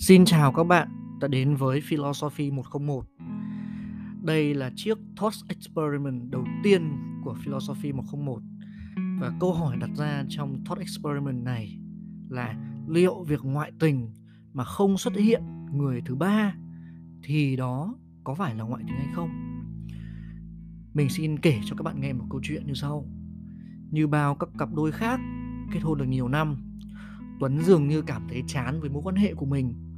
Xin chào các bạn đã đến với Philosophy 101. Đây là chiếc Thought Experiment đầu tiên của Philosophy 101 và câu hỏi đặt ra trong Thought Experiment này là liệu việc ngoại tình mà không xuất hiện người thứ ba thì đó có phải là ngoại tình hay không? Mình xin kể cho các bạn nghe một câu chuyện như sau. Như bao các cặp đôi khác kết hôn được nhiều năm, Tuấn dường như cảm thấy chán với mối quan hệ của mình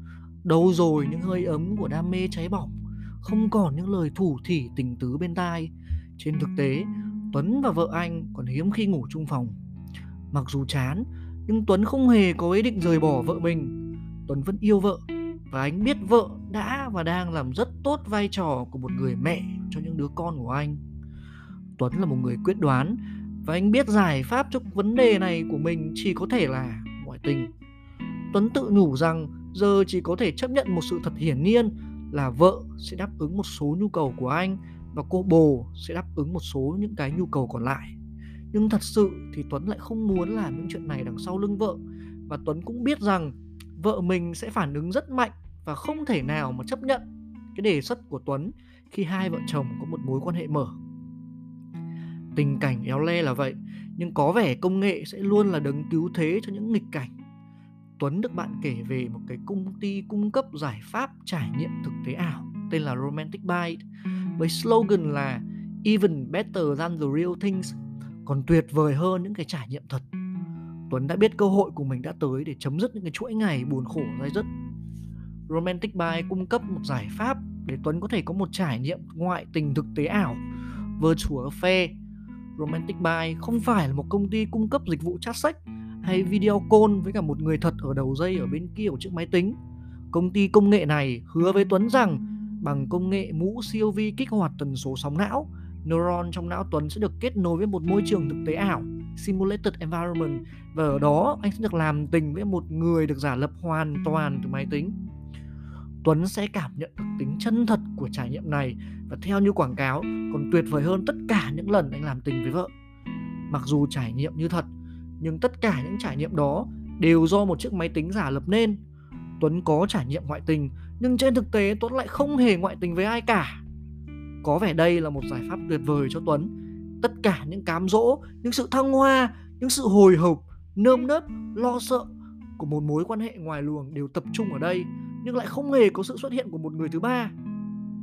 Đâu rồi những hơi ấm của đam mê cháy bỏng? Không còn những lời thủ thỉ tình tứ bên tai. Trên thực tế, Tuấn và vợ anh còn hiếm khi ngủ chung phòng. Mặc dù chán, Nhưng Tuấn không hề có ý định rời bỏ vợ mình. Tuấn vẫn yêu vợ, Và anh biết vợ đã và đang làm rất tốt vai trò của một người mẹ cho những đứa con của anh. Tuấn là một người quyết đoán, Và anh biết giải pháp cho vấn đề này của mình chỉ có thể là ngoại tình. Tuấn tự nhủ rằng giờ chỉ có thể chấp nhận một sự thật hiển nhiên là vợ sẽ đáp ứng một số nhu cầu của anh và cô bồ sẽ đáp ứng một số những cái nhu cầu còn lại. Nhưng thật sự thì Tuấn lại không muốn làm những chuyện này đằng sau lưng vợ và Tuấn cũng biết rằng vợ mình sẽ phản ứng rất mạnh và không thể nào mà chấp nhận cái đề xuất của Tuấn khi hai vợ chồng có một mối quan hệ mở. Tình cảnh éo le là vậy, nhưng có vẻ công nghệ sẽ luôn là đấng cứu thế cho những nghịch cảnh Tuấn được bạn kể về một cái công ty cung cấp giải pháp trải nghiệm thực tế ảo, tên là Romantic Byte với slogan là Even better than the real things còn tuyệt vời hơn những cái trải nghiệm thật. Tuấn đã biết cơ hội của mình đã tới để chấm dứt những cái chuỗi ngày buồn khổ, dai dứt. Romantic Byte cung cấp một giải pháp để Tuấn có thể có một trải nghiệm ngoại tình thực tế ảo Virtual Affair. Romantic Byte không phải là một công ty cung cấp dịch vụ chat sách hay video call với cả một người thật ở đầu dây ở bên kia của chiếc máy tính. Công ty công nghệ này hứa với Tuấn rằng bằng công nghệ mũ siêu vi kích hoạt tần số sóng não, neuron trong não Tuấn sẽ được kết nối với một môi trường thực tế ảo, simulated environment và ở đó anh sẽ được làm tình với một người được giả lập hoàn toàn từ máy tính. Tuấn sẽ cảm nhận được tính chân thật của trải nghiệm này và theo như quảng cáo còn tuyệt vời hơn tất cả những lần anh làm tình với vợ. Mặc dù trải nghiệm như thật nhưng tất cả những trải nghiệm đó đều do một chiếc máy tính giả lập nên. Tuấn có trải nghiệm ngoại tình, nhưng trên thực tế Tuấn lại không hề ngoại tình với ai cả. Có vẻ đây là một giải pháp tuyệt vời cho Tuấn. Tất cả những cám dỗ, những sự thăng hoa, những sự hồi hộp, nơm nớp, lo sợ của một mối quan hệ ngoài luồng đều tập trung ở đây, nhưng lại không hề có sự xuất hiện của một người thứ ba.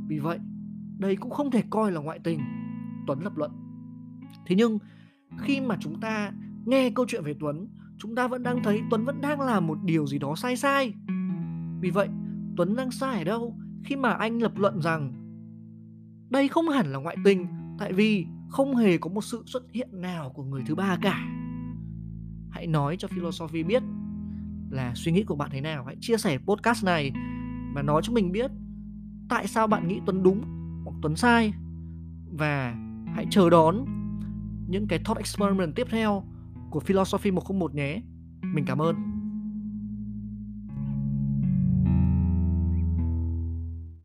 Vì vậy, đây cũng không thể coi là ngoại tình. Tuấn lập luận. Thế nhưng khi mà chúng ta nghe câu chuyện về Tuấn, chúng ta vẫn đang thấy Tuấn vẫn đang làm một điều gì đó sai sai. Vì vậy, Tuấn đang sai ở đâu khi mà anh lập luận rằng đây không hẳn là ngoại tình tại vì không hề có một sự xuất hiện nào của người thứ ba cả. Hãy nói cho Philosophy biết là suy nghĩ của bạn thế nào. Hãy chia sẻ podcast này và nói cho mình biết tại sao bạn nghĩ Tuấn đúng hoặc Tuấn sai. Và hãy chờ đón những cái thought experiment tiếp theo của Philosophy 101 nhé. Mình cảm ơn.